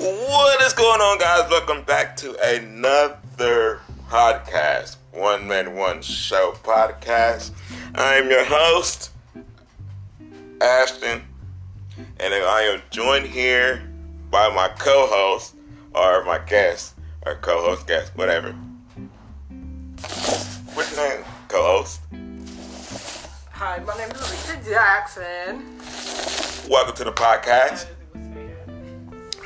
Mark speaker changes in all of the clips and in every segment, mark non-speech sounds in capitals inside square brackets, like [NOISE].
Speaker 1: What is going on, guys? Welcome back to another podcast, One Man One Show podcast. I'm your host, Ashton, and I am joined here by my co-host or my guest or co-host guest, whatever. What's your name, co-host?
Speaker 2: Hi, my name is Lisa Jackson.
Speaker 1: Welcome to the podcast.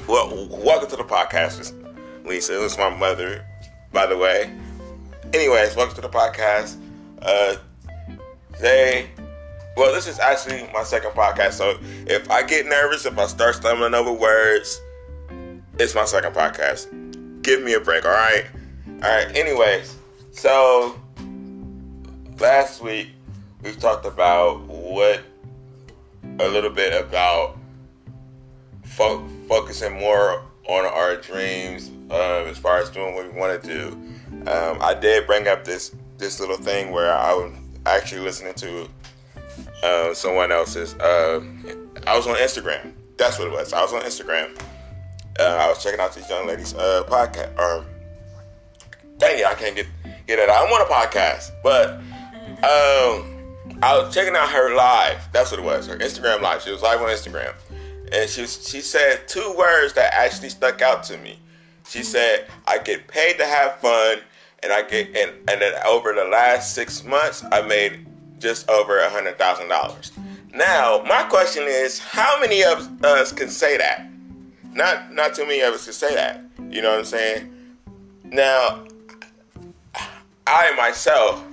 Speaker 1: Well, welcome to the podcast, Lisa. This is my mother, by the way. Anyways, welcome to the podcast. Uh, they, well, this is actually my second podcast. So if I get nervous, if I start stumbling over words, it's my second podcast. Give me a break, all right? All right. Anyways, so last week we talked about what a little bit about fo- focusing more on our dreams uh, as far as doing what we want to do. Um, I did bring up this this little thing where I was actually listening to uh, someone else's. Uh, I was on Instagram. That's what it was. I was on Instagram. Uh, I was checking out this young lady's uh, podcast. Or dang it, I can't get get it. I want a podcast, but um, I was checking out her live. That's what it was. Her Instagram live. She was live on Instagram, and she she said two words that actually stuck out to me. She hmm. said, "I get paid to have fun, and I get and and then over the last six months, I made just over a hundred thousand dollars." Now, my question is, how many of us can say that? Not not too many of us can say that. You know what I'm saying? Now, I myself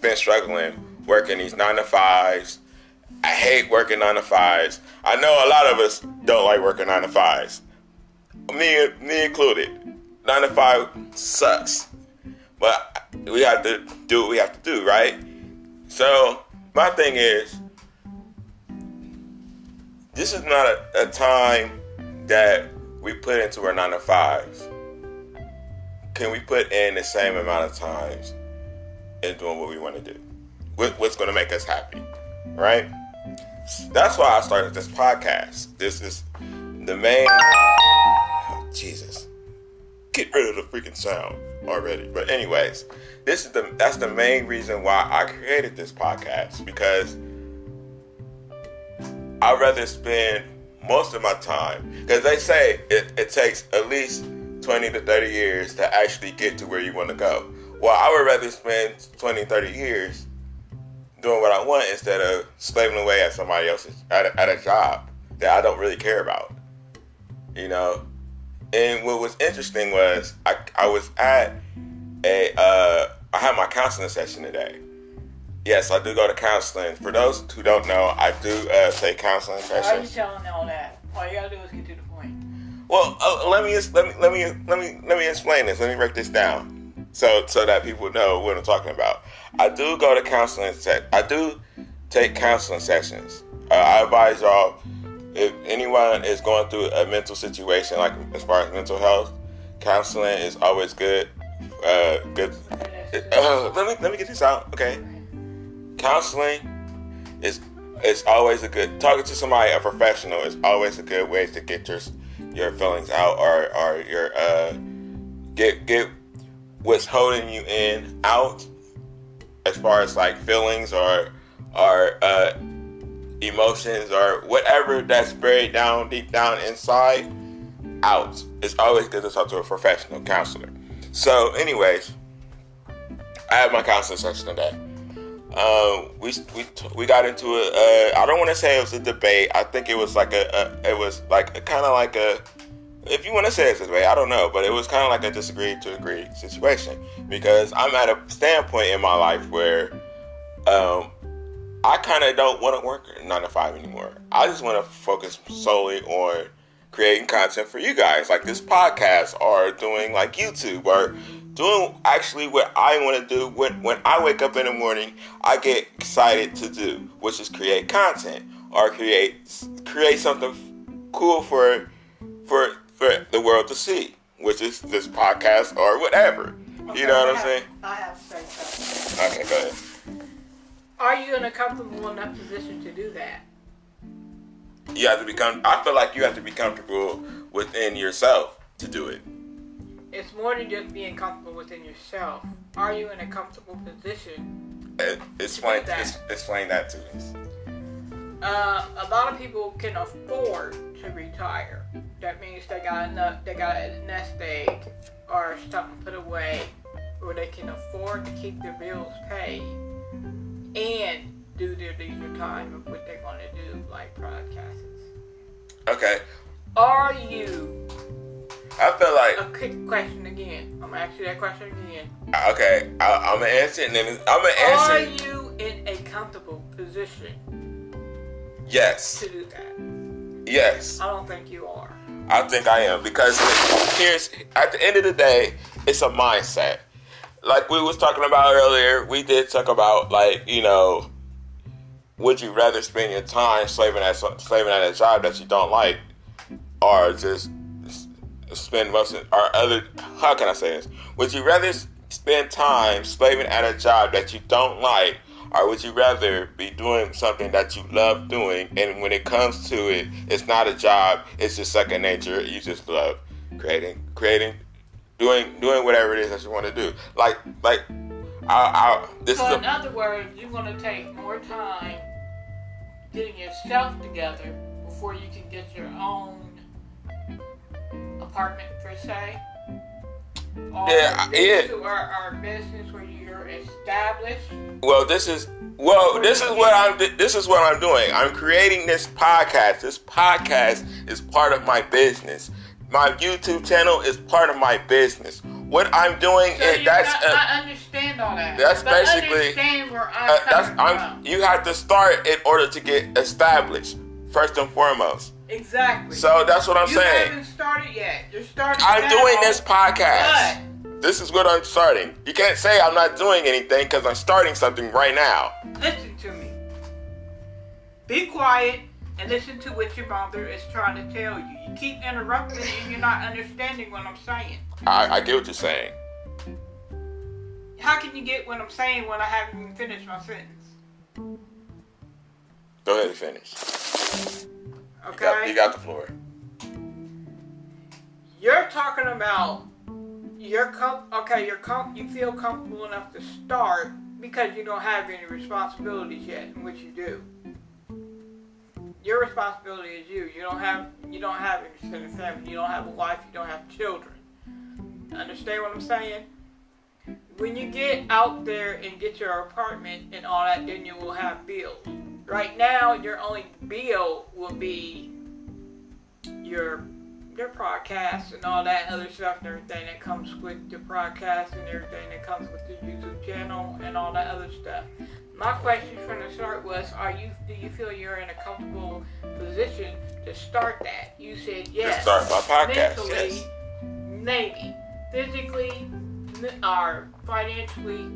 Speaker 1: been struggling working these nine to fives. I hate working nine to fives. I know a lot of us don't like working nine to fives. Me, me included. Nine to five sucks, but we have to do what we have to do, right? So my thing is, this is not a, a time that we put into our nine to fives. Can we put in the same amount of times in doing what we want to do? What's going to make us happy, right? That's why I started this podcast. This is the main. Oh, Jesus, get rid of the freaking sound already. But anyways, this is the that's the main reason why I created this podcast because I'd rather spend most of my time because they say it, it takes at least 20 to 30 years to actually get to where you want to go. Well, I would rather spend 20, 30 years doing what I want instead of slaving away at somebody else's at a, at a job that I don't really care about. You know, and what was interesting was I I was at a uh, I had my counseling session today. Yes, I do go to counseling. For those who don't know, I do uh, take counseling
Speaker 2: Why are you
Speaker 1: sessions.
Speaker 2: telling all that? All you gotta do is get to the point.
Speaker 1: Well, uh, let me let me let me let me let me explain this. Let me break this down, so so that people know what I'm talking about. I do go to counseling. Se- I do take counseling sessions. Uh, I advise y'all if anyone is going through a mental situation, like as far as mental health, counseling is always good. Uh, good. Uh, [LAUGHS] let me let me get this out. Okay, counseling is is always a good talking to somebody a professional is always a good way to get your your feelings out or or your uh get get what's holding you in out as far as like feelings or or uh emotions or whatever that's buried down deep down inside out it's always good to talk to a professional counselor so anyways i have my counseling session today um, we we we got into a. I don't want to say it was a debate. I think it was like a. a it was like kind of like a. If you want to say it this way, I don't know, but it was kind of like a disagree to agree situation because I'm at a standpoint in my life where, um, I kind of don't want to work nine to five anymore. I just want to focus solely on creating content for you guys, like this podcast, or doing like YouTube, or doing actually what I want to do. When when I wake up in the morning, I get excited to do, which is create content or create create something cool for for for the world to see, which is this podcast or whatever. You know what I'm saying?
Speaker 2: I have to say something.
Speaker 1: Okay, go ahead.
Speaker 2: Are you in a comfortable enough position to do that?
Speaker 1: you have to become. I feel like you have to be comfortable within yourself to do it.
Speaker 2: It's more than just being comfortable within yourself. Are you in a comfortable position?
Speaker 1: Uh, Explain,
Speaker 2: that.
Speaker 1: ex- explain that to me.
Speaker 2: Uh, a lot of people can afford to retire. That means they got enough, they got a nest egg or something put away where they can afford to keep their bills paid and do their leisure time of what they're going to do, like podcasts.
Speaker 1: Okay,
Speaker 2: Are you
Speaker 1: I feel like
Speaker 2: a quick question again? I'm gonna ask you that question again.
Speaker 1: okay. I, I'm gonna answer, it and then I'm gonna answer.
Speaker 2: Are you in a comfortable position
Speaker 1: Yes,
Speaker 2: to do that?
Speaker 1: yes.
Speaker 2: I don't think you are.
Speaker 1: I think I am because here's at the end of the day, it's a mindset. Like we was talking about earlier, we did talk about like you know, would you rather spend your time slaving at slaving at a job that you don't like, or just spend most of, or other? How can I say this? Would you rather spend time slaving at a job that you don't like, or would you rather be doing something that you love doing and when it comes to it it's not a job it's just second nature you just love creating creating doing doing whatever it is that you want to do like like I, I this
Speaker 2: So
Speaker 1: is
Speaker 2: in
Speaker 1: a,
Speaker 2: other words, you're going to take more time getting yourself together before you can get your own apartment per se. Or
Speaker 1: Yeah, yeah.
Speaker 2: Or, or business where you're established.
Speaker 1: well this is well this is what i'm this is what i'm doing i'm creating this podcast this podcast is part of my business my youtube channel is part of my business what i'm doing
Speaker 2: So
Speaker 1: is
Speaker 2: you,
Speaker 1: that's
Speaker 2: I,
Speaker 1: a,
Speaker 2: I understand all that.
Speaker 1: that's
Speaker 2: but
Speaker 1: basically-
Speaker 2: understand where I'm
Speaker 1: Uh, that's I'm.
Speaker 2: from.
Speaker 1: You have to start in order to get established first and foremost.
Speaker 2: exactly.
Speaker 1: So that's what I'm
Speaker 2: you
Speaker 1: saying.
Speaker 2: haven't started yet. You're starting.
Speaker 1: I'm
Speaker 2: now,
Speaker 1: doing this podcast. This is what I'm starting. You can't say I'm not doing anything because I'm starting something right now.
Speaker 2: listen to me. Be quiet and listen to what your mother is trying to tell you. You keep interrupting and you're not understanding what I'm saying.
Speaker 1: I, I get what you're saying.
Speaker 2: How can you get what I'm saying when I haven't even finished my sentence?
Speaker 1: Go ahead and finish. You
Speaker 2: Okay?
Speaker 1: got, you got the floor.
Speaker 2: You're talking about you're com- okay. You're com- you feel comfortable enough to start because you don't have any responsibilities yet, in which you do. Your responsibility is you. You don't have you don't have an extended family. You don't have a wife. You don't have children. Understand what I'm saying? When you get out there and get your apartment and all that, then you will have bills. Right now, your only bill will be your your podcast and all that other stuff and everything that comes with the podcast and everything that comes with the YouTube channel and all that other stuff. My question from the start was, are you do you feel you're in a comfortable position to start that? You said yes.
Speaker 1: start my podcast,
Speaker 2: Mentally,
Speaker 1: yes.
Speaker 2: maybe. Physically or financially,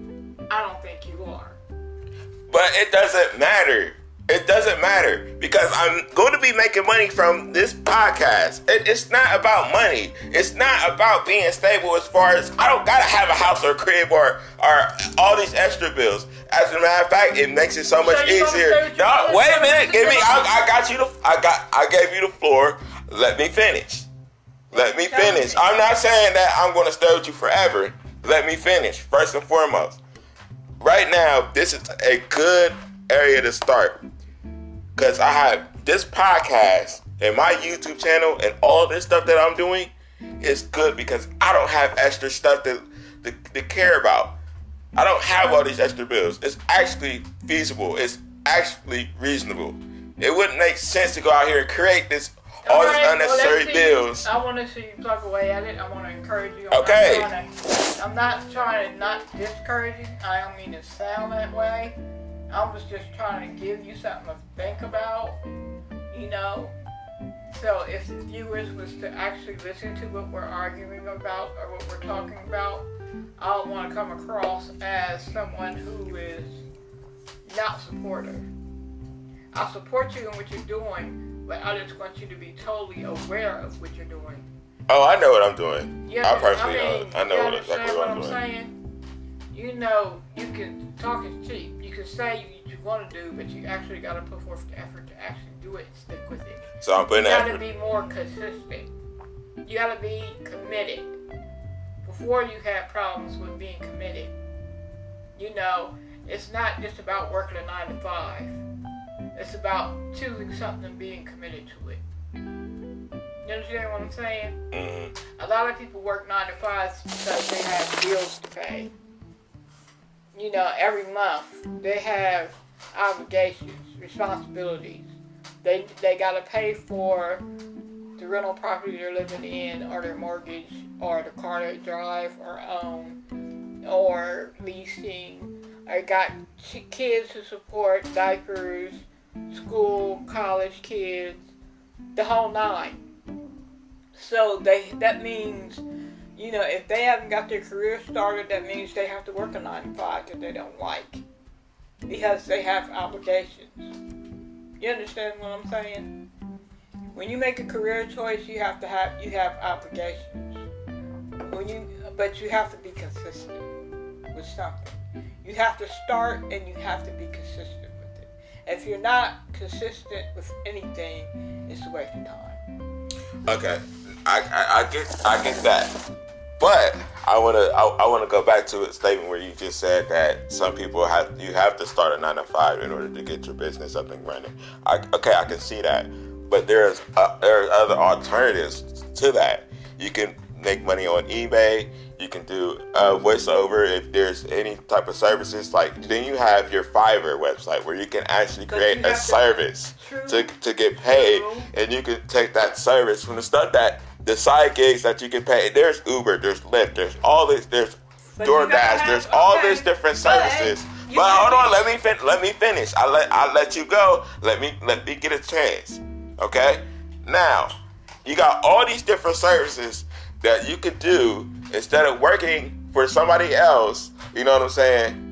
Speaker 2: I don't think you are.
Speaker 1: But it doesn't matter. It doesn't matter because I'm going to be making money from this podcast. It, it's not about money. It's not about being stable as far as I don't gotta have a house or a crib or or all these extra bills. As a matter of fact, it makes it so much easier. No, wait a minute. Give me. I, I got you. The, I got. I gave you the floor. Let me finish. Let me finish. I'm not saying that I'm going to stay with you forever. Let me finish. First and foremost, right now, this is a good area to start because I have this podcast and my YouTube channel and all this stuff that I'm doing is good because I don't have extra stuff to, to, to care about. I don't have all these extra bills. It's actually feasible. It's actually reasonable. It wouldn't make sense to go out here and create this all
Speaker 2: Alright,
Speaker 1: these unnecessary
Speaker 2: see.
Speaker 1: bills.
Speaker 2: I want to see you plug away at it. I want to encourage you. I'm
Speaker 1: Okay.
Speaker 2: Not to, I'm not trying to not discourage you. I don't mean to sound that way. I was just trying to give you something to think about. You know. So if the viewers was to actually listen to what we're arguing about or what we're talking about, I don't want to come across as someone who is not supportive. I support you in what you're doing, but I just want you to be totally aware of what you're doing.
Speaker 1: Oh, I know what I'm doing.
Speaker 2: Yeah,
Speaker 1: I personally
Speaker 2: mean,
Speaker 1: know. I know what exactly what I'm doing.
Speaker 2: saying? You know, you can talk is cheap. You can say what you want to do, but you actually got to put forth the effort to actually do it and stick with it.
Speaker 1: So I'm putting
Speaker 2: you
Speaker 1: that.
Speaker 2: gotta be more consistent. You gotta be committed. Before you have problems with being committed. You know, it's not just about working a nine to five. It's about choosing something and being committed to it. You understand what I'm saying?
Speaker 1: hmm
Speaker 2: A lot of people work nine to fives because they have bills to pay. You know, every month they have obligations, responsibilities. They they gotta pay for the rental property they're living in, or their mortgage, or the car they drive or own, or leasing. I got kids to support, diapers, school, college kids, the whole nine. So they that means, you know, if they haven't got their career started, that means they have to work a nine to five that they don't like because they have obligations. You understand what I'm saying? When you make a career choice, you have to have you have obligations. When you but you have to be consistent with something. You have to start and you have to be consistent with it. If you're not consistent with anything, it's a waste of time.
Speaker 1: Okay, I, I, I get I get that, but I wanna I, I wanna go back to a statement where you just said that some people have you have to start a nine to five in order to get your business up and running. I, okay, I can see that, but there's uh, there's other alternatives to that. You can make money on eBay. You can do uh, voiceover if there's any type of services. Like then you have your Fiverr website where you can actually create a
Speaker 2: to-
Speaker 1: service
Speaker 2: True.
Speaker 1: to, to get paid, and you can take that service from the stuff that the side gigs that you can pay. There's Uber, there's Lyft, there's all this, there's
Speaker 2: But
Speaker 1: DoorDash, there's all these different services.
Speaker 2: you
Speaker 1: But hold on, let me fin- let me finish. I let I let you go. Let me let me get a chance. Okay. Now, you got all these different services that you could do instead of working for somebody else. You know what I'm saying?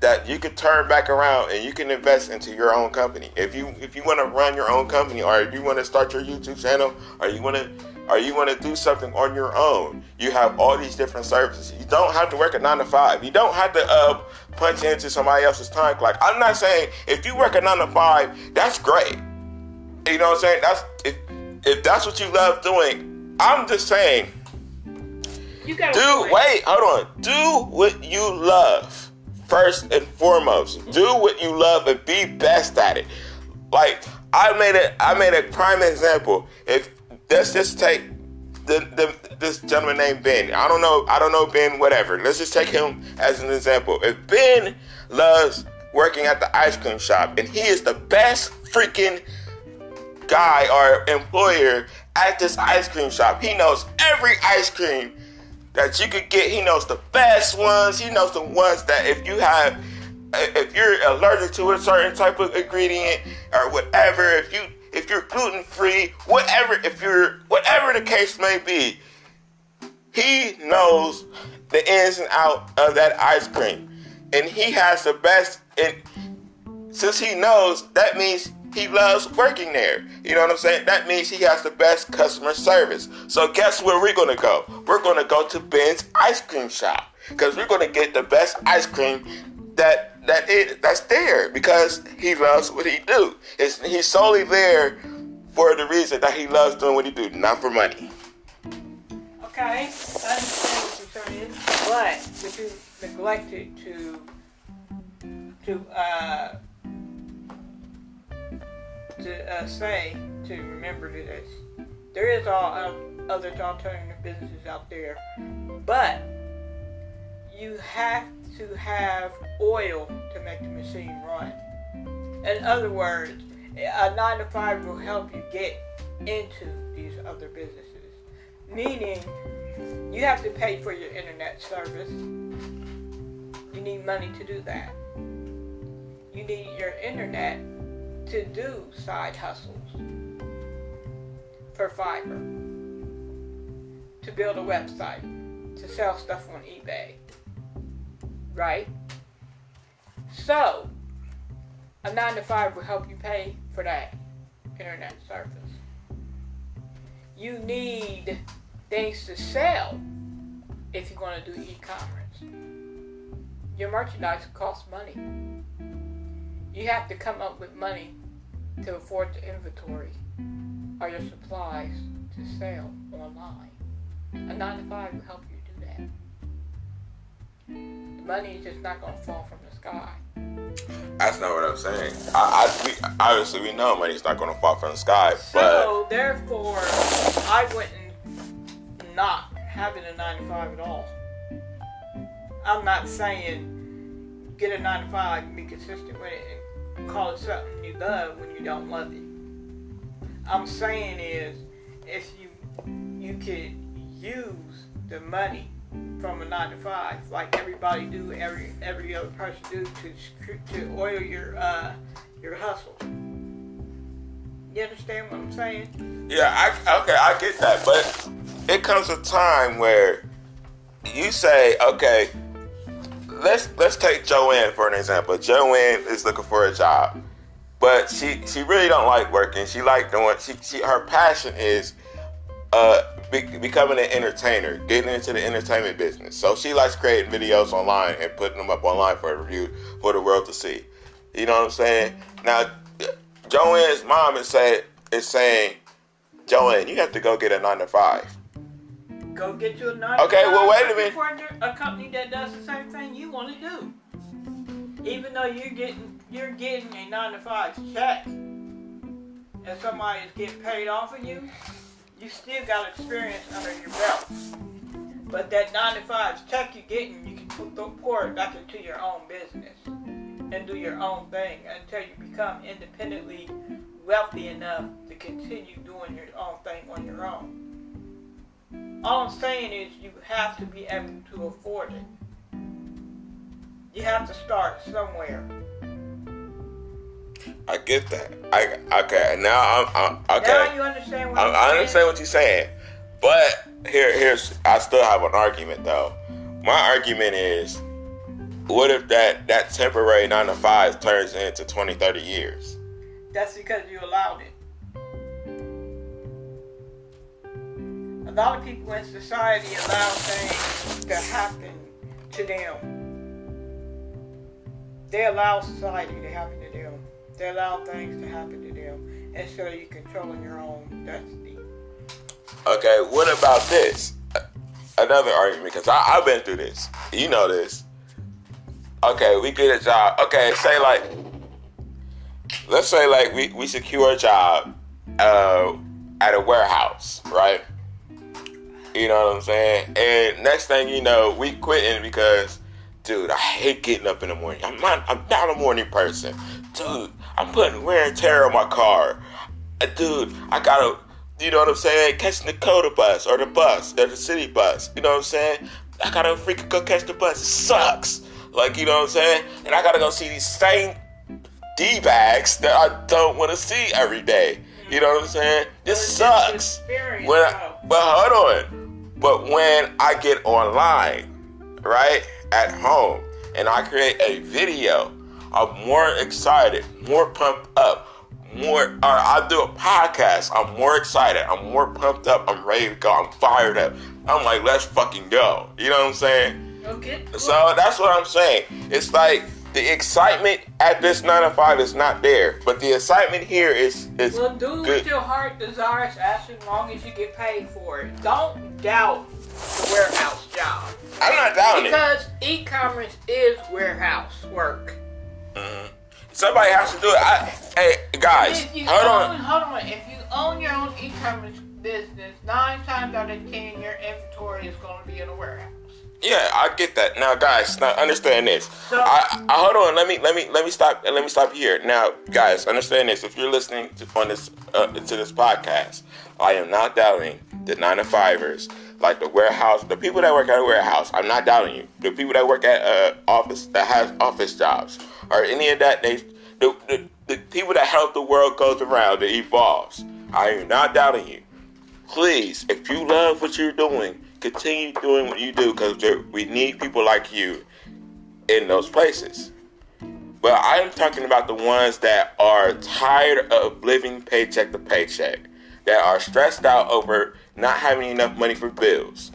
Speaker 1: That you could turn back around and you can invest into your own company. If you if you want to run your own company or if you want to start your YouTube channel or you want to or you want to do something on your own, you have all these different services. You don't have to work a 9 to 5. You don't have to uh, punch into somebody else's time clock. I'm not saying if you work a 9 to 5, that's great. You know what I'm saying? That's if if that's what you love doing, I'm just saying
Speaker 2: You got
Speaker 1: do wait, hold on. Do what you love first and foremost. Do what you love and be best at it. Like I made it I made a prime example. If let's just take the, the this gentleman named Ben. I don't know I don't know Ben whatever. Let's just take him as an example. If Ben loves working at the ice cream shop and he is the best freaking guy or employer at this ice cream shop. He knows every ice cream that you could get. He knows the best ones. He knows the ones that if you have, if you're allergic to a certain type of ingredient or whatever, if you if you're gluten free, whatever, if you're whatever the case may be, he knows the ins and out of that ice cream, and he has the best. And since he knows, that means he loves working there. You know what I'm saying? That means he has the best customer service. So guess where we're gonna go? We're gonna go to Ben's ice cream shop because we're gonna get the best ice cream that that it that's there because he loves what he do. It's, he's solely there for the reason that he loves doing what he do, not for money.
Speaker 2: Okay, I understand what you're saying, but if you neglected to to uh to uh, say to remember this. There is all other alternative businesses out there, but you have to have oil to make the machine run. In other words, a nine to five will help you get into these other businesses. Meaning, you have to pay for your internet service. You need money to do that. You need your internet to do side hustles for Fiverr, to build a website, to sell stuff on eBay. Right? So, a 9 to 5 will help you pay for that internet service. You need things to sell if you're going to do e-commerce. Your merchandise costs money. You have to come up with money to afford the inventory or your supplies to sell online. A 9 to 5 will help you do that. The money is just not going to fall from the sky.
Speaker 1: That's not what I'm saying. I, I we, obviously we know money's not going to fall from the sky, but
Speaker 2: So, therefore, I wouldn't not having a 9 to 5 at all. I'm not saying get a 9 to 5 and be consistent with it call it something you love when you don't love it. I'm saying is if you you could use the money from a 9 to 5 like everybody do, every every other person do to to oil your uh, your hustle. You understand what I'm saying?
Speaker 1: yeah, I okay, I get that, but it comes a time where you say, okay, let's let's take Joanne for an example. Joanne is looking for a job, but she she really don't like working. She like doing she she her passion is uh be, becoming an entertainer, getting into the entertainment business. So she likes creating videos online and putting them up online for a review for the world to see. You know what I'm saying? Now, Joanne's mom is say is saying, Joanne, you have to go get a nine to five.
Speaker 2: Go get you a nine.
Speaker 1: Okay, well, wait a minute.
Speaker 2: For a company that does the same thing you want to do. Even though you're getting you're getting a nine to five check, and somebody is getting paid off of you, you still got experience under your belt. But that nine to five check you're getting, you can put, pour it back into your own business and do your own thing until you become independently wealthy enough to continue doing your own thing on your own. All I'm saying is you have to be able to afford it. You have to start somewhere.
Speaker 1: I get that. I okay. Now I'm, I'm okay.
Speaker 2: Now you understand what
Speaker 1: I,
Speaker 2: I'm
Speaker 1: I understand what you're saying, but here, here's I still have an argument though. My argument is, what if that that temporary nine to five turns into 20, 30 years?
Speaker 2: That's because you allowed it. A lot of people in society allow things to happen to them. They allow society to happen to them. They allow things to happen to them instead of you controlling your own destiny.
Speaker 1: Okay, what about this? Another argument because I've been through this. You know this. Okay, we get a job. Okay, say like, let's say like we, we secure a job uh, at a warehouse, right? You know what I'm saying? And next thing you know, we quitting because, dude, I hate getting up in the morning. I'm not. I'm not a morning person, dude. I'm putting wear and tear on my car, Uh, dude. I gotta, you know what I'm saying? Catching the Coda bus or the bus or the city bus. You know what I'm saying? I gotta freaking go catch the bus. It sucks. Like you know what I'm saying? And I gotta go see these same d bags that I don't want to see every day. You know what I'm saying? This sucks.
Speaker 2: experience,
Speaker 1: When I, but hold on. But when I get online, right, at home, and I create a video, I'm more excited, more pumped up, more. Or I do a podcast, I'm more excited, I'm more pumped up, I'm ready to go, I'm fired up. I'm like, let's fucking go. You know what I'm saying?
Speaker 2: Okay.
Speaker 1: So that's what I'm saying. It's like the excitement at this nine to five is not there, but the excitement here is is
Speaker 2: Well, do
Speaker 1: good.
Speaker 2: what your heart desires as long as you get paid for it. Don't doubt the warehouse job.
Speaker 1: I'm not doubting it.
Speaker 2: Because e-commerce is warehouse work. Uh-huh.
Speaker 1: Somebody has to do it. I, hey guys, hold
Speaker 2: own,
Speaker 1: on.
Speaker 2: hold on. If you own your own e-commerce business, nine times out of ten, your inventory is going to be in a warehouse.
Speaker 1: Yeah, I get that. Now, guys, now understand this.
Speaker 2: So-
Speaker 1: I, I hold on. Let me let me let me stop. Let me stop here. Now, guys, understand this. If you're listening to on this uh, to this podcast, I am not doubting the nine to fivers, like the warehouse, the people that work at a warehouse. I'm not doubting you. The people that work at uh, office that has office jobs or any of that. They the, the the people that help the world goes around, it evolves. I am not doubting you please, if you love what you're doing, continue doing what you do because we need people like you in those places. But I'm talking about the ones that are tired of living paycheck to paycheck, that are stressed out over not having enough money for bills.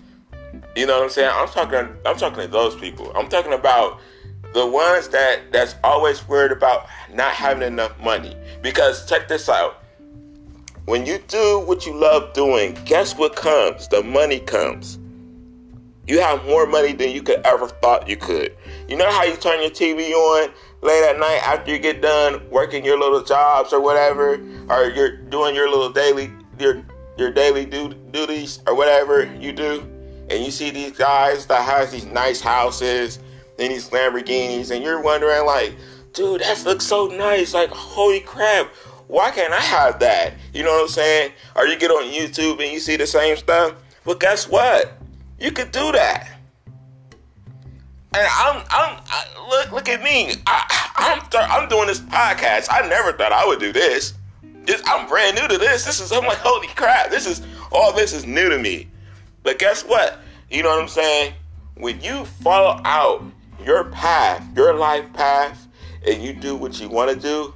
Speaker 1: You know what I'm saying? I'm talking. I'm talking to those people. I'm talking about the ones that that's always worried about not having enough money. Because check this out. When you do what you love doing, guess what comes? The money comes. You have more money than you could ever thought you could. You know how you turn your TV on late at night after you get done working your little jobs or whatever, or you're doing your little daily your your daily duties or whatever you do, and you see these guys that has these nice houses and these Lamborghinis, and you're wondering like, dude, that looks so nice. Like, holy crap, why can't I have that? You know what I'm saying? Or you get on YouTube and you see the same stuff. But guess what? You could do that. And I'm, I'm, I, look, look at me. I, I'm, th- I'm doing this podcast. I never thought I would do this. This, I'm brand new to this. This is, I'm like, holy crap. This is, all this is new to me. But guess what? You know what I'm saying? When you follow out your path, your life path, and you do what you want to do,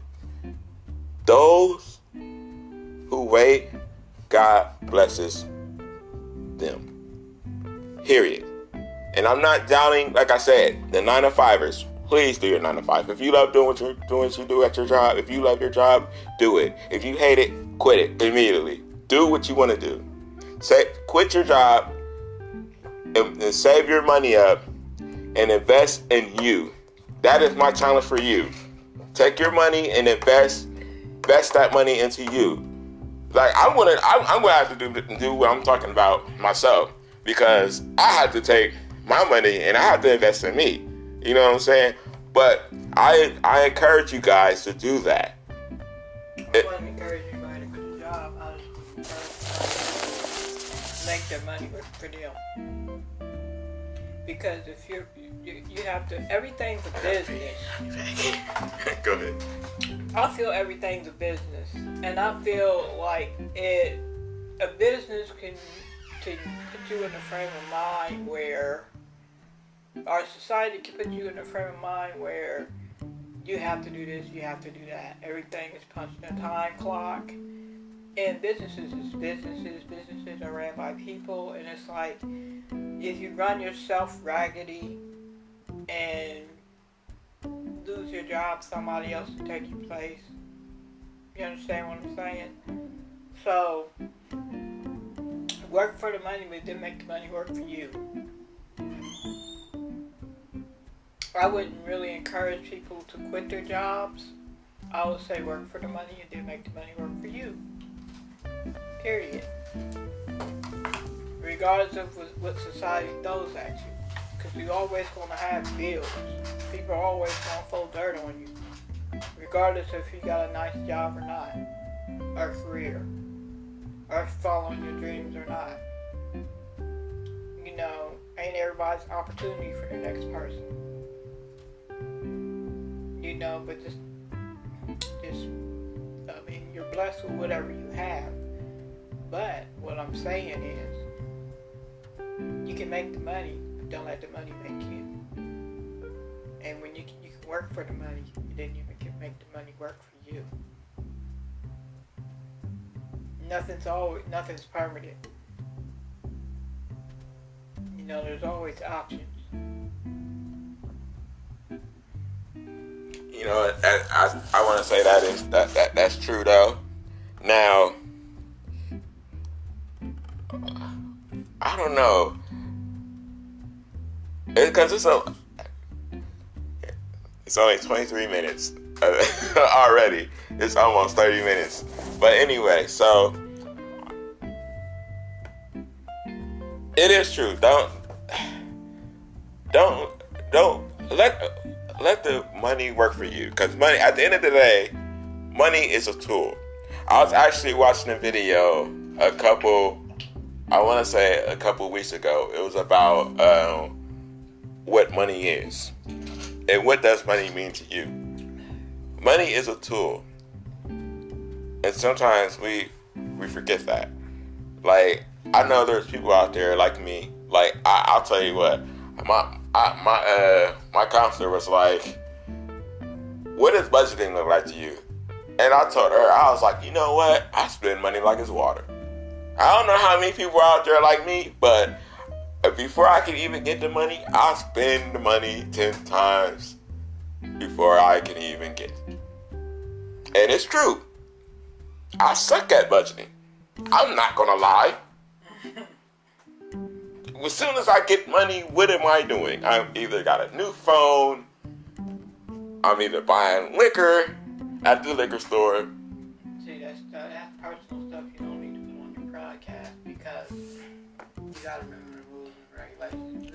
Speaker 1: those who wait, God blesses them. Period. And I'm not doubting, like I said, the nine to fivers. Please do your nine to five. If you love doing what you're doing, what you do at your job. If you love your job, do it. If you hate it, quit it immediately. Do what you want to do. Say, quit your job and, and save your money up and invest in you. That is my challenge for you. Take your money and invest, invest that money into you. Like I'm gonna, I'm, I'm gonna have to do do what I'm talking about myself because I have to take my money and I have to invest in me. You know what I'm saying? But I I encourage you guys to do that.
Speaker 2: It, I wouldn't encourage anybody to quit a job. I just make their money work for them. Because if you're you, you have to everything's a business. [LAUGHS]
Speaker 1: Go ahead.
Speaker 2: I feel everything's a business, and I feel like it a business can to put you in a frame of mind where our society can put you in a frame of mind where you have to do this, you have to do that. Everything is punching a time clock. And businesses is businesses. Businesses are ran by people, and it's like if you run yourself raggedy and lose your job, somebody else will take your place. You understand what I'm saying? So work for the money, but then make the money work for you. I wouldn't really encourage people to quit their jobs. I would say work for the money and then make the money work for you. Period. Regardless of what society throws at you. You're always to have bills. People are always to throw dirt on you. Regardless if you got a nice job or not. Or career or following your dreams or not. You know, ain't everybody's opportunity for the next person. You know, but just, just, I mean, you're blessed with whatever you have. But what I'm saying is, you can make the money, don't let the money make you. And when you can, you can work for the money, then you can make the money work for you nothing's always nothing's permanent. You know, there's always options.
Speaker 1: You know, I I, I want to say that is that, that that's true though. Now, I don't know, it, it's a it's only 23 minutes [LAUGHS] already. It's almost 30 minutes. But anyway, so it is true. Don't don't don't let let the money work for you because money at the end of the day, money is a tool. I was actually watching a video a couple I want to say a couple weeks ago. It was about um, what money is and what does money mean to you. Money is a tool and sometimes we we forget that. Like I know there's people out there like me. Like I, will tell you what, my I, my uh my counselor was like, "What does budgeting look like to you?" And I told her I was like, "You know what? I spend money like it's water. I don't know how many people out there like me, but before I can even get the money, I spend the money ten times before I can even get it. And it's true. I suck at budgeting. I'm not gonna lie. [LAUGHS] as soon as I get money, what am I doing? I'm either got a new phone, I'm either buying liquor at the liquor store.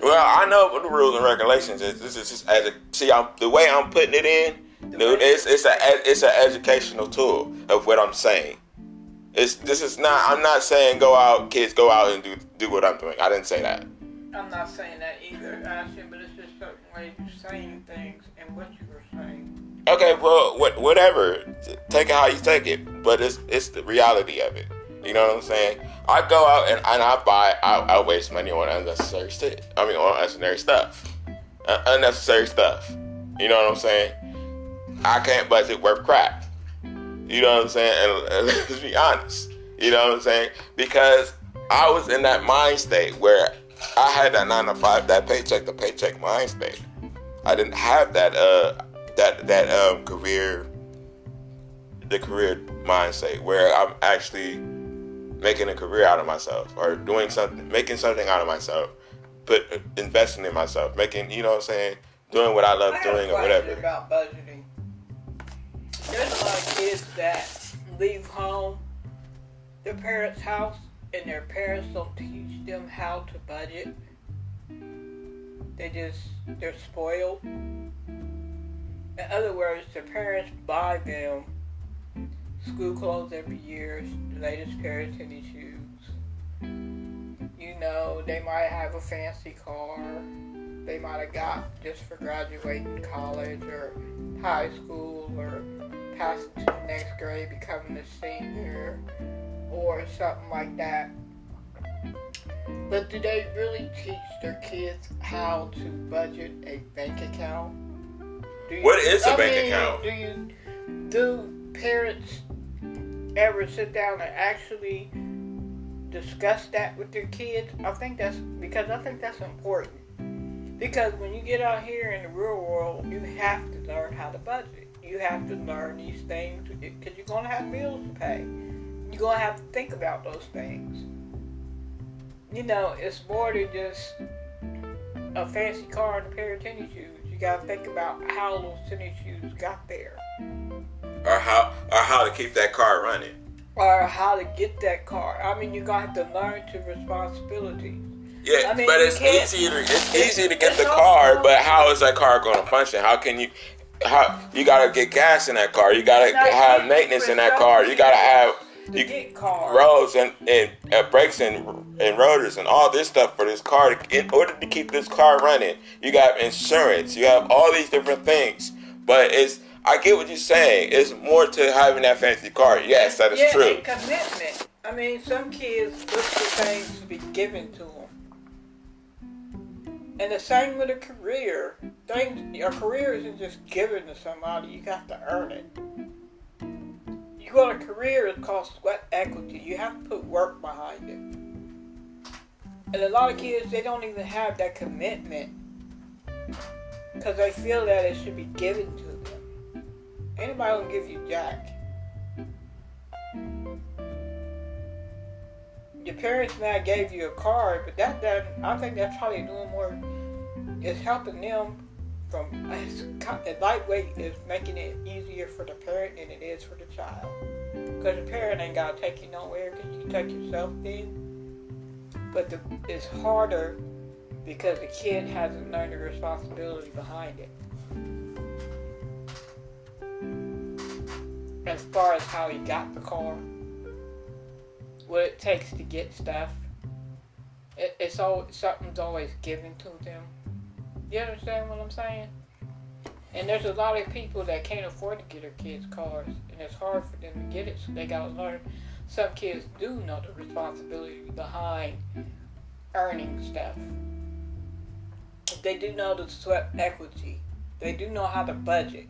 Speaker 1: Well, I know what the rules and regulations is. This is just as a see, I'm, the way I'm putting it in. Dude, it's it's a it's an educational tool of what I'm saying. It's this is not. I'm not saying go out, kids, go out and do do what I'm doing. I didn't say that.
Speaker 2: I'm not saying that either, Ashton, but it's just certain ways of saying things and what you were saying.
Speaker 1: Okay, well, what, whatever. Take it how you take it, but it's it's the reality of it. You know what I'm saying? I go out and, and I buy. I, I waste money on unnecessary shit. I mean, on unnecessary stuff. Uh, unnecessary stuff. You know what I'm saying? I can't budget worth crap. You know what I'm saying? And, [LAUGHS] and let's be honest. You know what I'm saying? Because I was in that mind state where I had that nine to five, that paycheck to paycheck mind state. I didn't have that uh that that um career the career mindset where I'm actually making a career out of myself or doing something making something out of myself, but investing in myself, making you know what I'm saying, doing what I love
Speaker 2: I
Speaker 1: doing or whatever.
Speaker 2: about budgeting. There's a lot of kids that leave home, their parents' house, and their parents don't teach them how to budget. They just they're spoiled. In other words, their parents buy them school clothes every year, the latest pair of tennis shoes. You know, they might have a fancy car. They might have got just for graduating college or high school or passing to the next grade, becoming a senior or something like that. But do they really teach their kids how to budget a bank account? Do you,
Speaker 1: What is a
Speaker 2: I
Speaker 1: bank
Speaker 2: mean,
Speaker 1: account?
Speaker 2: Do you do parents ever sit down and actually discuss that with their kids? I think that's because I think that's important. Because when you get out here in the real world, you have to learn how to budget. You have to learn these things eh, because you're gonna have bills to pay. You're gonna have to think about those things. You know, it's more than just a fancy car and a pair of tennis shoes. You gotta think about how those tennis shoes got there,
Speaker 1: Or how or how to keep that car running.
Speaker 2: or how to get that car. I mean, you're gonna have to learn to responsibilities.
Speaker 1: Yeah,
Speaker 2: I mean,
Speaker 1: but it's easy to it's [LAUGHS] easy to get the car, but how is that car going to function? How can you how you got to get gas in that car? You got to
Speaker 2: It's
Speaker 1: have maintenance in that car. You got to have
Speaker 2: To
Speaker 1: you, roads and, and uh, brakes and and rotors and all this stuff for this car. In order to keep this car running, you got insurance. You have all these different things. But it's I get what you're saying. It's more to having that fancy car. Yes, that is
Speaker 2: yeah,
Speaker 1: true.
Speaker 2: and commitment. I mean, some kids look for things to be given to them. And the same with a career. Things, a career isn't just given to somebody. You got to earn it. You got a career, it costs sweat equity. You have to put work behind it. And a lot of kids, they don't even have that commitment because they feel that it should be given to them. Anybody will give you jack. Your parents may have gave you a car, but that doesn't. I think that's probably doing more. It's helping them from it's, lightweight is making it easier for the parent than it is for the child. Because the parent ain't gotta take you nowhere because you take yourself in. But the, it's harder because the kid hasn't learned the responsibility behind it. As far as how he got the car, what it takes to get stuff, it, it's all something's always given to them. You understand what I'm saying? And there's a lot of people that can't afford to get their kids cars, and it's hard for them to get it, so they gotta learn. Some kids do know the responsibility behind earning stuff. They do know the sweat equity. They do know how to budget.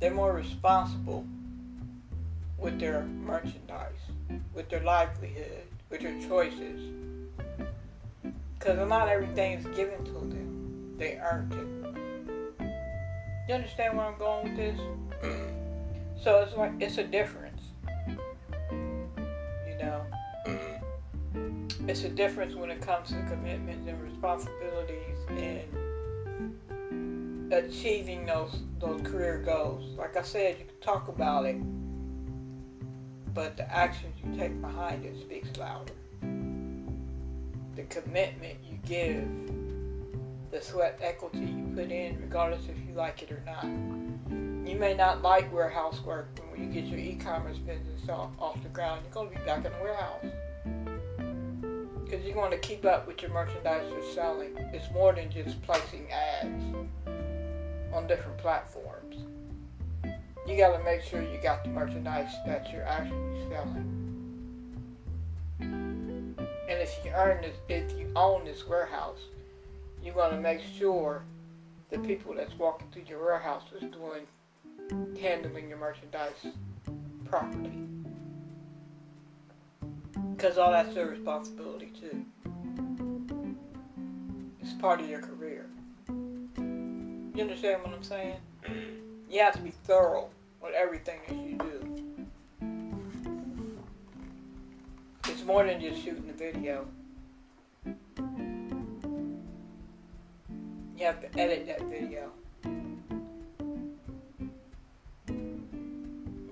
Speaker 2: They're more responsible with their merchandise, with their livelihood, with their choices. Because not everything is given to them. They earned it. You understand where I'm going with this?
Speaker 1: Mm-hmm.
Speaker 2: So it's like it's a difference. You know,
Speaker 1: Mm-hmm.
Speaker 2: it's a difference when it comes to commitments and responsibilities and achieving those those career goals. Like I said, you can talk about it, but the actions you take behind it speaks louder. The commitment you give, the sweat equity you put in, regardless if you like it or not. You may not like warehouse work, but when you get your e-commerce business off, off the ground, you're going to be back in the warehouse. Because you want to keep up with your merchandise you're selling. It's more than just placing ads on different platforms. You got to make sure you got the merchandise that you're actually selling. And if you earn this, if you own this warehouse, going to make sure the people that's walking through your warehouse is doing handling your merchandise properly. Because all that's their responsibility too. It's part of your career. You understand what I'm saying? [CLEARS THROAT] You have to be thorough with everything that you do. It's more than just shooting a video. You have to edit that video.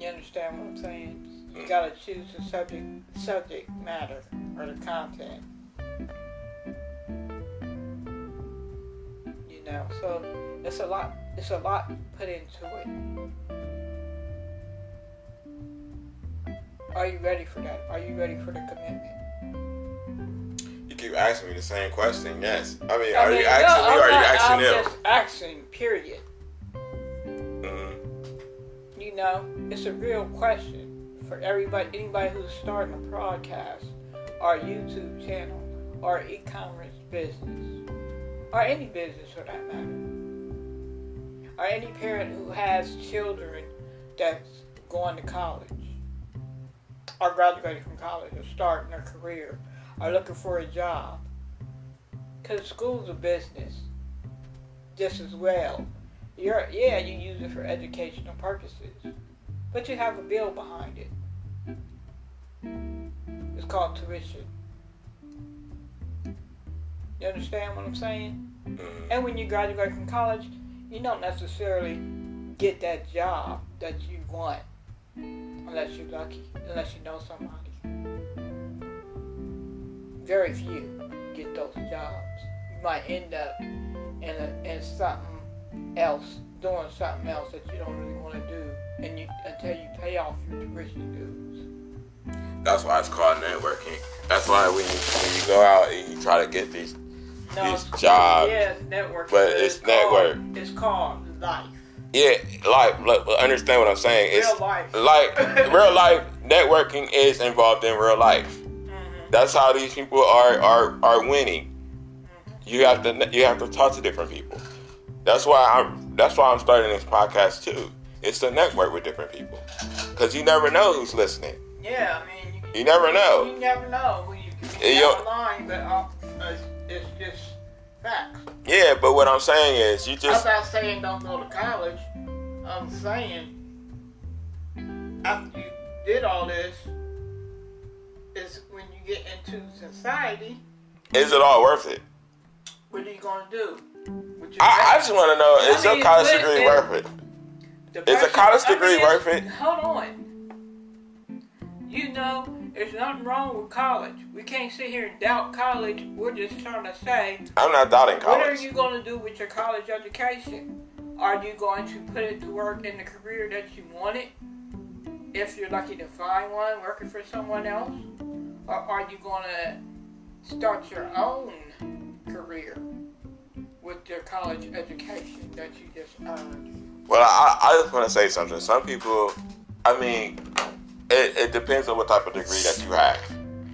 Speaker 2: You understand what I'm saying? You gotta choose the subject subject matter or the content. You know, so it's a lot it's a lot put into it. Are you ready for that? Are you ready for the commitment?
Speaker 1: You keep asking me the same question. Yes. I mean,
Speaker 2: I
Speaker 1: are
Speaker 2: mean,
Speaker 1: you
Speaker 2: no,
Speaker 1: me or are you
Speaker 2: not-
Speaker 1: asking
Speaker 2: I'm
Speaker 1: them?
Speaker 2: just asking, period.
Speaker 1: Mm-hmm.
Speaker 2: You know, it's a real question for everybody, anybody who's starting a broadcast, or YouTube channel, or e-commerce business, or any business for that matter, or any parent who has children that's going to college, or graduating from college, or starting their career, or looking for a job. Because school's a business, just as well. You're, yeah, you use it for educational purposes, but you have a bill behind it. It's called tuition. You understand what I'm saying?
Speaker 1: Mm-hmm.
Speaker 2: And when you graduate from college, you don't necessarily get that job that you want unless you're lucky, unless you know somebody. Very few get those jobs. You might end up in, a, in something else, doing something else that you don't really want to do, and you until you pay off your tuition dues.
Speaker 1: That's why it's called networking. That's why when you when you go out and you try to get these
Speaker 2: No,
Speaker 1: It's job,
Speaker 2: Yeah, it's network.
Speaker 1: but it's network.
Speaker 2: Called, it's called life.
Speaker 1: yeah, like, like understand what I'm saying? It's
Speaker 2: Real life.
Speaker 1: like [LAUGHS] real life networking is involved in real life.
Speaker 2: Mhm.
Speaker 1: That's how these people are are are winning. You have to you have to talk to different people. That's why I'm that's why I'm starting this podcast too. It's to network with different people because you never know who's listening.
Speaker 2: Yeah, I mean, you,
Speaker 1: You never know.
Speaker 2: You never know who you can be
Speaker 1: yo-
Speaker 2: down the line, but uh, it's, it's just facts.
Speaker 1: Yeah, but what I'm saying is you just.
Speaker 2: I'm not saying don't go to college. I'm saying after you did all this, is when you get into society,
Speaker 1: is it all worth it?
Speaker 2: what are you gonna do?
Speaker 1: I, I just want to know is
Speaker 2: I
Speaker 1: your
Speaker 2: mean,
Speaker 1: college degree worth it? Is a
Speaker 2: person-
Speaker 1: college
Speaker 2: I mean,
Speaker 1: degree worth it?
Speaker 2: Hold on. You know, there's nothing wrong with college. We can't sit here and doubt college. We're just trying to say,
Speaker 1: I'm not doubting college.
Speaker 2: what are you going to do with your college education? Are you going to put it to work in the career that you wanted? If you're lucky to find one working for someone else? Or are you going to start your own career with your college education that you just earned?
Speaker 1: Well, I, I just want to say something. Some people, I mean, it, it depends on what type of degree that you have.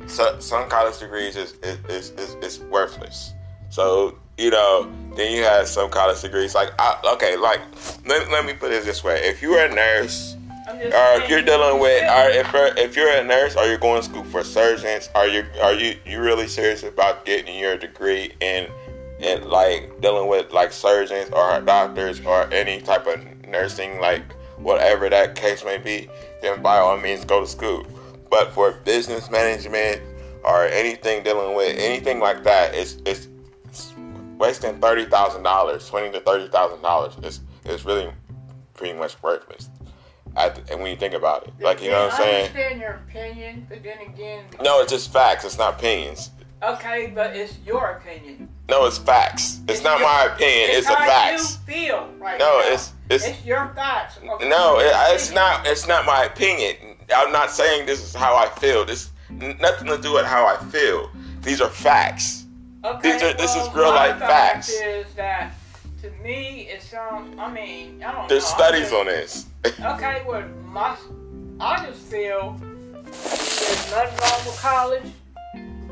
Speaker 1: So, some college degrees is, is, is, is, worthless. So, you know, then you have some college degrees like, I, okay, like, let, let me put it this way. If you're a nurse, or if you're dealing with, or if you're, if you're a nurse, or you're going to school for surgeons, are you are you you really serious about getting your degree in and like dealing with like surgeons or doctors or any type of nursing, like whatever that case may be, then by all means go to school. But for business management or anything dealing with anything like that, it's it's, it's wasting thirty thousand dollars, twenty to thirty thousand dollars. It's it's really pretty much worthless. And when you think about it, like you know what I'm saying.
Speaker 2: I understand your opinion, but then again.
Speaker 1: No, it's just facts. It's not opinions.
Speaker 2: Okay, but it's your opinion.
Speaker 1: No, it's facts. It's, it's not your, my opinion. It's, it's a facts.
Speaker 2: You feel right
Speaker 1: no,
Speaker 2: now.
Speaker 1: it's it's
Speaker 2: it's your facts.
Speaker 1: Okay. No, it, it's not. It's not my opinion. I'm not saying this is how I feel. This nothing to do with how I feel. These are facts.
Speaker 2: Okay,
Speaker 1: These are.
Speaker 2: Well,
Speaker 1: this is real life facts.
Speaker 2: Is that to me? It sounds. I mean, I don't. Know.
Speaker 1: There's
Speaker 2: know.
Speaker 1: studies on this. [LAUGHS]
Speaker 2: okay, well, my I just feel there's nothing wrong with college,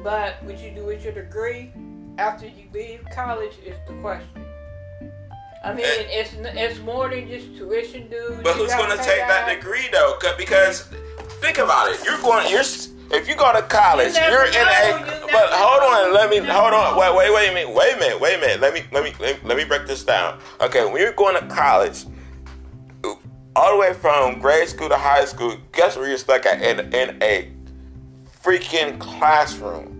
Speaker 2: but what you do with your degree after you leave college is the question. I mean, and, it's it's more than just tuition dues.
Speaker 1: But who's going to take that degree though? Because think about it, you're going, you're if you go to college, you are in a. You but hold on, let me hold on. Wait, wait, wait a minute. Wait a minute. Wait a minute. Let me let me let me, let me break this down. Okay, when you're going to college, all the way from grade school to high school, guess where you're stuck at? In, in a freaking classroom.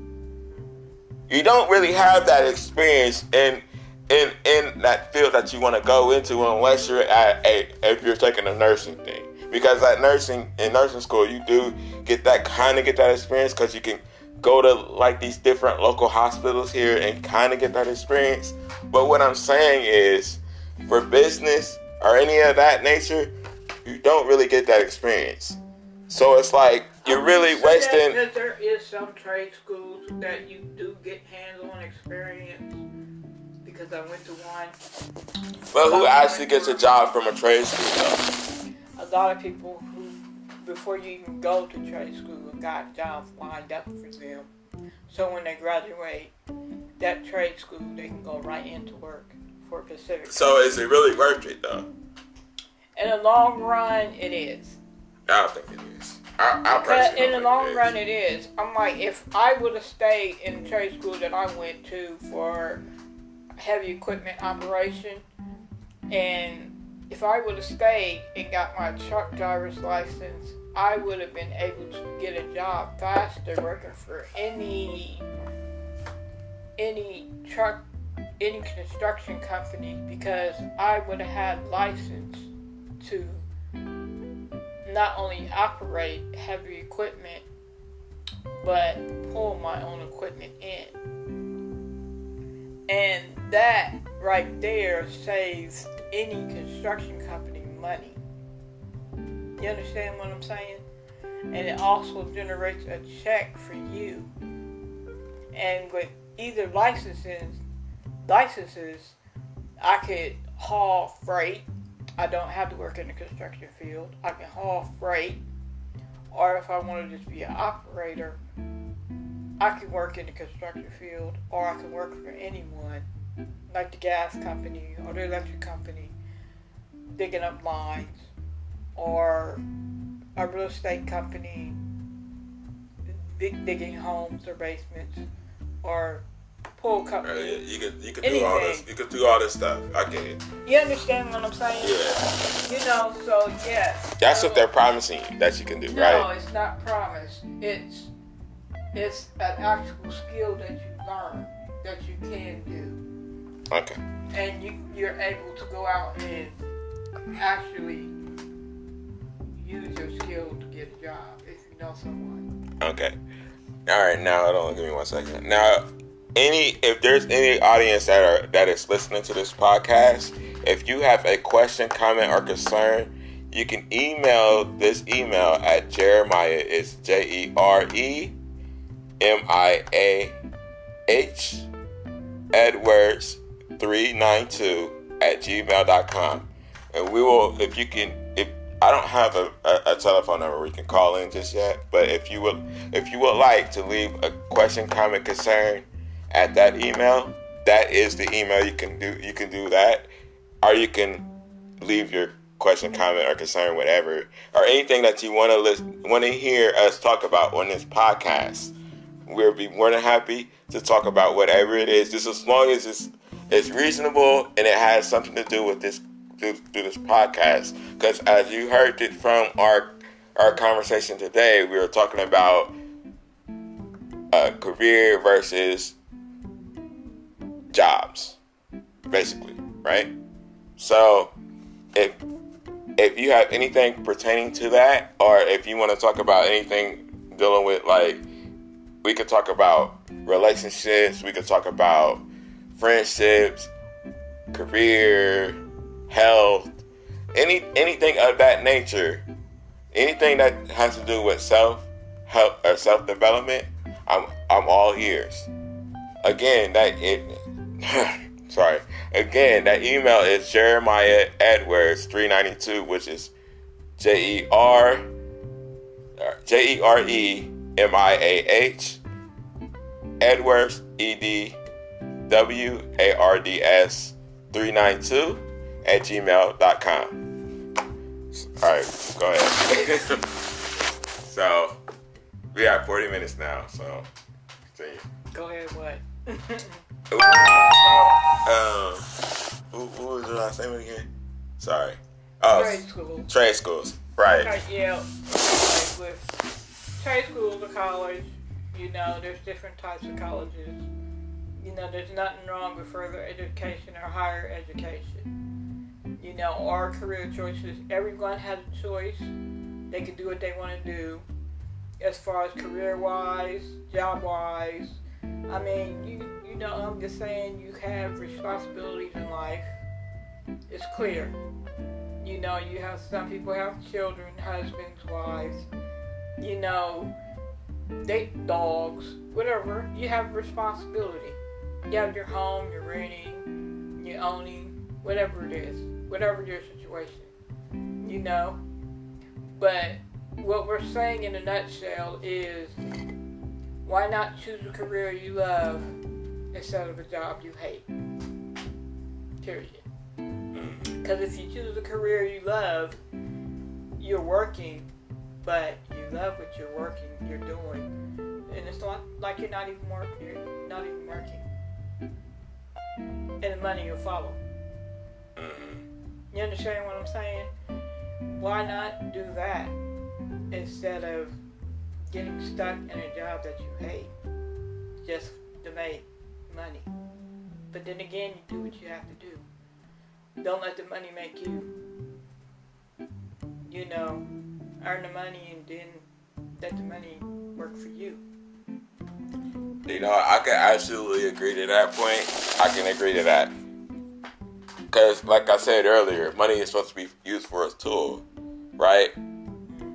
Speaker 1: You don't really have that experience in in in that field that you want to go into unless you're at a if you're taking a nursing thing. Because at nursing in nursing school, you do get that kind of get that experience because you can go to like these different local hospitals here and kind of get that experience. But what I'm saying is, for business or any of that nature, you don't really get that experience. So it's like you're really wasting.
Speaker 2: That, there is some trade schools that you do get hands-on experience because I went to one.
Speaker 1: Well, who actually gets a job from a trade school
Speaker 2: though? A lot of people who, before you even go to trade school, got jobs lined up for them. So when they graduate, that trade school, they can go right into work for Pacific.
Speaker 1: So is it really worth it though?
Speaker 2: In the long run, it is.
Speaker 1: I don't think it is. I, I
Speaker 2: in the long it run, it is. I'm like, if I would have stayed in the trade school that I went to for heavy equipment operation, and if I would have stayed and got my truck driver's license, I would have been able to get a job faster working for any any truck any construction company because I would have had license to not only operate heavy equipment but pull my own equipment in. And that right there saves any construction company money. You understand what I'm saying? And it also generates a check for you. And with either licenses, licenses, I could haul freight I don't have to work in the construction field. I can haul freight, or if I want to just be an operator, I can work in the construction field, or I can work for anyone, like the gas company or the electric company, digging up lines, or a real estate company, digging homes or basements, or pool company.
Speaker 1: you could uh, you could do all this. You could do all this stuff. I get it.
Speaker 2: You understand what I'm saying?
Speaker 1: Yeah.
Speaker 2: You know, so yes.
Speaker 1: That's what they're promising you that you can do,
Speaker 2: no,
Speaker 1: right?
Speaker 2: No, it's not promised. It's it's an actual skill that you learn that you can do.
Speaker 1: Okay.
Speaker 2: And you you're able to go out and actually use your skill to get a job if you know someone.
Speaker 1: Okay. All right. Now, hold on. Give me one second. Now, any if there's any audience that are that is listening to this podcast, if you have a question, comment, or concern, you can email this email at Jeremiah. It's J E R E M I A H Edwards three nine two at gmail.com. And we will if you can if I don't have a, a, a, telephone number we can call in just yet, but if you would if you would like to leave a question, comment, concern, at that email, that is the email you can do. You can do that, or you can leave your question, comment, or concern, whatever, or anything that you want to listen, want to hear us talk about on this podcast. We'll be more than happy to talk about whatever it is, just as long as it's it's reasonable and it has something to do with this do, this podcast. Because as you heard it from our our conversation today, we were talking about uh, career versus jobs, basically, right? So if if you have anything pertaining to that, or if you want to talk about anything dealing with like, we could talk about relationships, we could talk about friendships, career, health, any anything of that nature, anything that has to do with self help or self development, I'm I'm all ears. Again, that it [LAUGHS] sorry. Again, that email is Jeremiah Edwards 392, which is J E R uh, J E R E M I A H Edwards E D W A R D S 392 at gmail.com. All right, go ahead. [LAUGHS] so, we have 40 minutes now, so continue.
Speaker 2: Go ahead, what?
Speaker 1: Last name again? Sorry. Oh,
Speaker 2: trade schools.
Speaker 1: Trade schools, right.
Speaker 2: Yeah. Like with trade schools or college, you know, there's different types of colleges. You know, there's nothing wrong with further education or higher education. You know, our career choices, everyone has a choice. They can do what they want to do as far as career wise, job wise. I mean, you you know, I'm just saying you have responsibilities in life. It's clear. You know, you have some people have children, husbands, wives. You know, they dogs, whatever. You have responsibility. You have your home, you're renting, you're owning, whatever it is, whatever your situation. You know, but what we're saying in a nutshell is why not choose a career you love instead of a job you hate? Period. Because if you choose a career you love, you're working, but you love what you're working, you're doing, and it's not like you're not even working. You're not even working, and the money will follow. Mm-hmm. You understand what I'm saying? Why not do that instead of getting stuck in a job that you hate just to make money? But then again, you do what you have to do. Don't let the money make you. You know, earn the money and then let the money work for you.
Speaker 1: You know, I can absolutely agree to that point. I can agree to that. Because, like I said earlier, money is supposed to be used for a tool, right?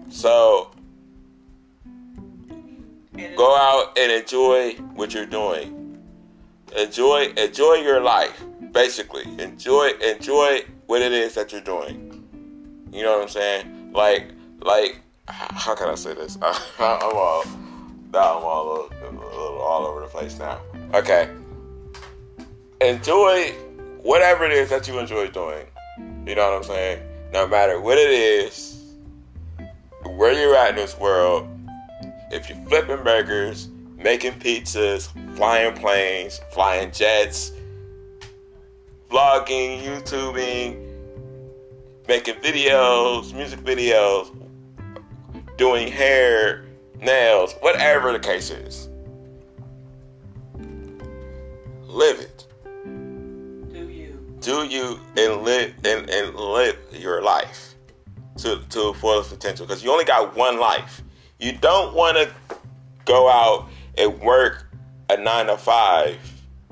Speaker 1: So, go out and enjoy what you're doing. Enjoy, enjoy your life. Basically, enjoy, enjoy what it is that you're doing. You know what I'm saying? Like, like, how can I say this? [LAUGHS] I'm all, now I'm all a little, all over the place now. Okay. Enjoy whatever it is that you enjoy doing. You know what I'm saying? No matter what it is, where you're at in this world, if you're flipping burgers, making pizzas, flying planes, flying jets, vlogging, YouTubing, making videos, music videos, doing hair, nails, whatever the case is. Live it.
Speaker 2: do you?
Speaker 1: Do you and live and, and live your life to to full potential because you only got one life. You don't want to go out and work a nine to five.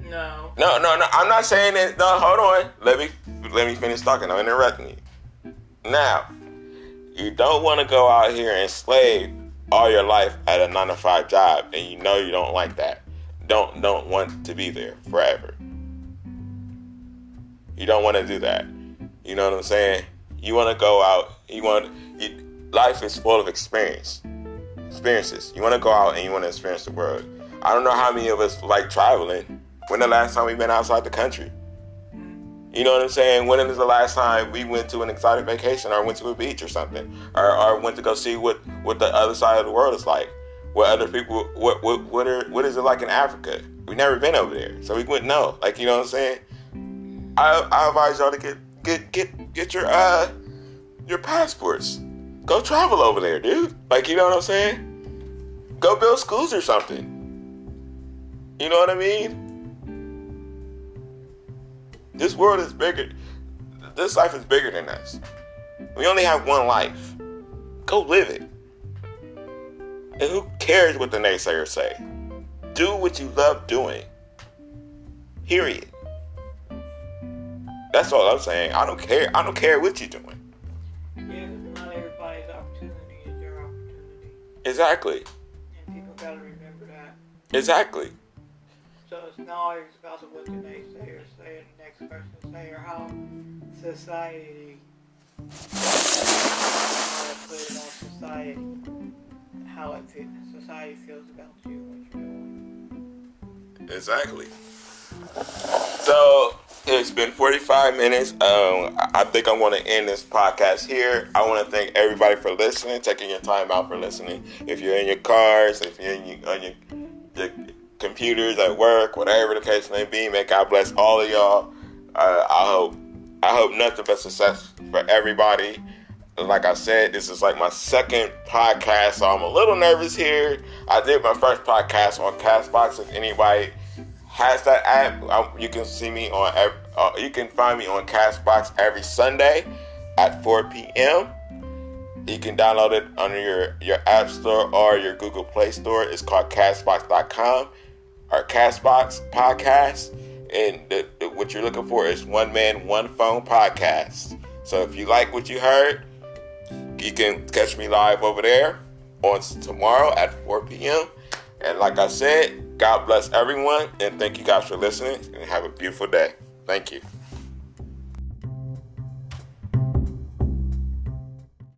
Speaker 2: No.
Speaker 1: No, no, no. I'm not saying it. No, hold on. Let me let me finish talking. I'm interrupting you. Now, you don't want to go out here and slave all your life at a nine to five job, and you know you don't like that. Don't don't want to be there forever. You don't want to do that. You know what I'm saying? You want to go out. You want. You, life is full of experience, experiences. You want to go out and you want to experience the world. I don't know how many of us like traveling. When the last time we been outside the country? You know what I'm saying? When is the last time we went to an exotic vacation or went to a beach or something? Or, or went to go see what, what the other side of the world is like? what other people what what what are what is it like in Africa? We've never been over there, so we wouldn't know. Like you know what I'm saying? I I advise y'all to get get get get your uh your passports. Go travel over there, dude. Like you know what I'm saying? Go build schools or something. You know what I mean? This world is bigger. This life is bigger than us. We only have one life. Go live it. And who cares what the naysayers say? Do what you love doing. Period. That's all I'm saying. I don't care. I don't care what you're doing.
Speaker 2: Yeah, not everybody's opportunity is your opportunity.
Speaker 1: Exactly.
Speaker 2: And people gotta remember that.
Speaker 1: Exactly.
Speaker 2: So it's not always about what the naysayers say the next person say or how society put it on society how it society feels about you.
Speaker 1: Exactly. So it's been 45 minutes. Um, I think I want to end this podcast here. I want to thank everybody for listening, taking your time out for listening. If you're in your cars, if you're in your, on your, your computers at work, whatever the case may be, may God bless all of y'all. Uh, I hope I hope nothing but success for everybody. Like I said, this is like my second podcast, so I'm a little nervous here. I did my first podcast on Castbox. If anybody has that app, um, you can see me on. Uh, you can find me on Castbox every Sunday at 4 p.m. You can download it under your your App Store or your Google Play Store. It's called Castbox.com or Castbox Podcast. And the, the- what you're looking for is One Man, One Phone Podcast. So if you like what you heard, you can catch me live over there on tomorrow at 4 p.m. And like I said, God bless everyone, and thank you guys for listening, and have a beautiful day. Thank you.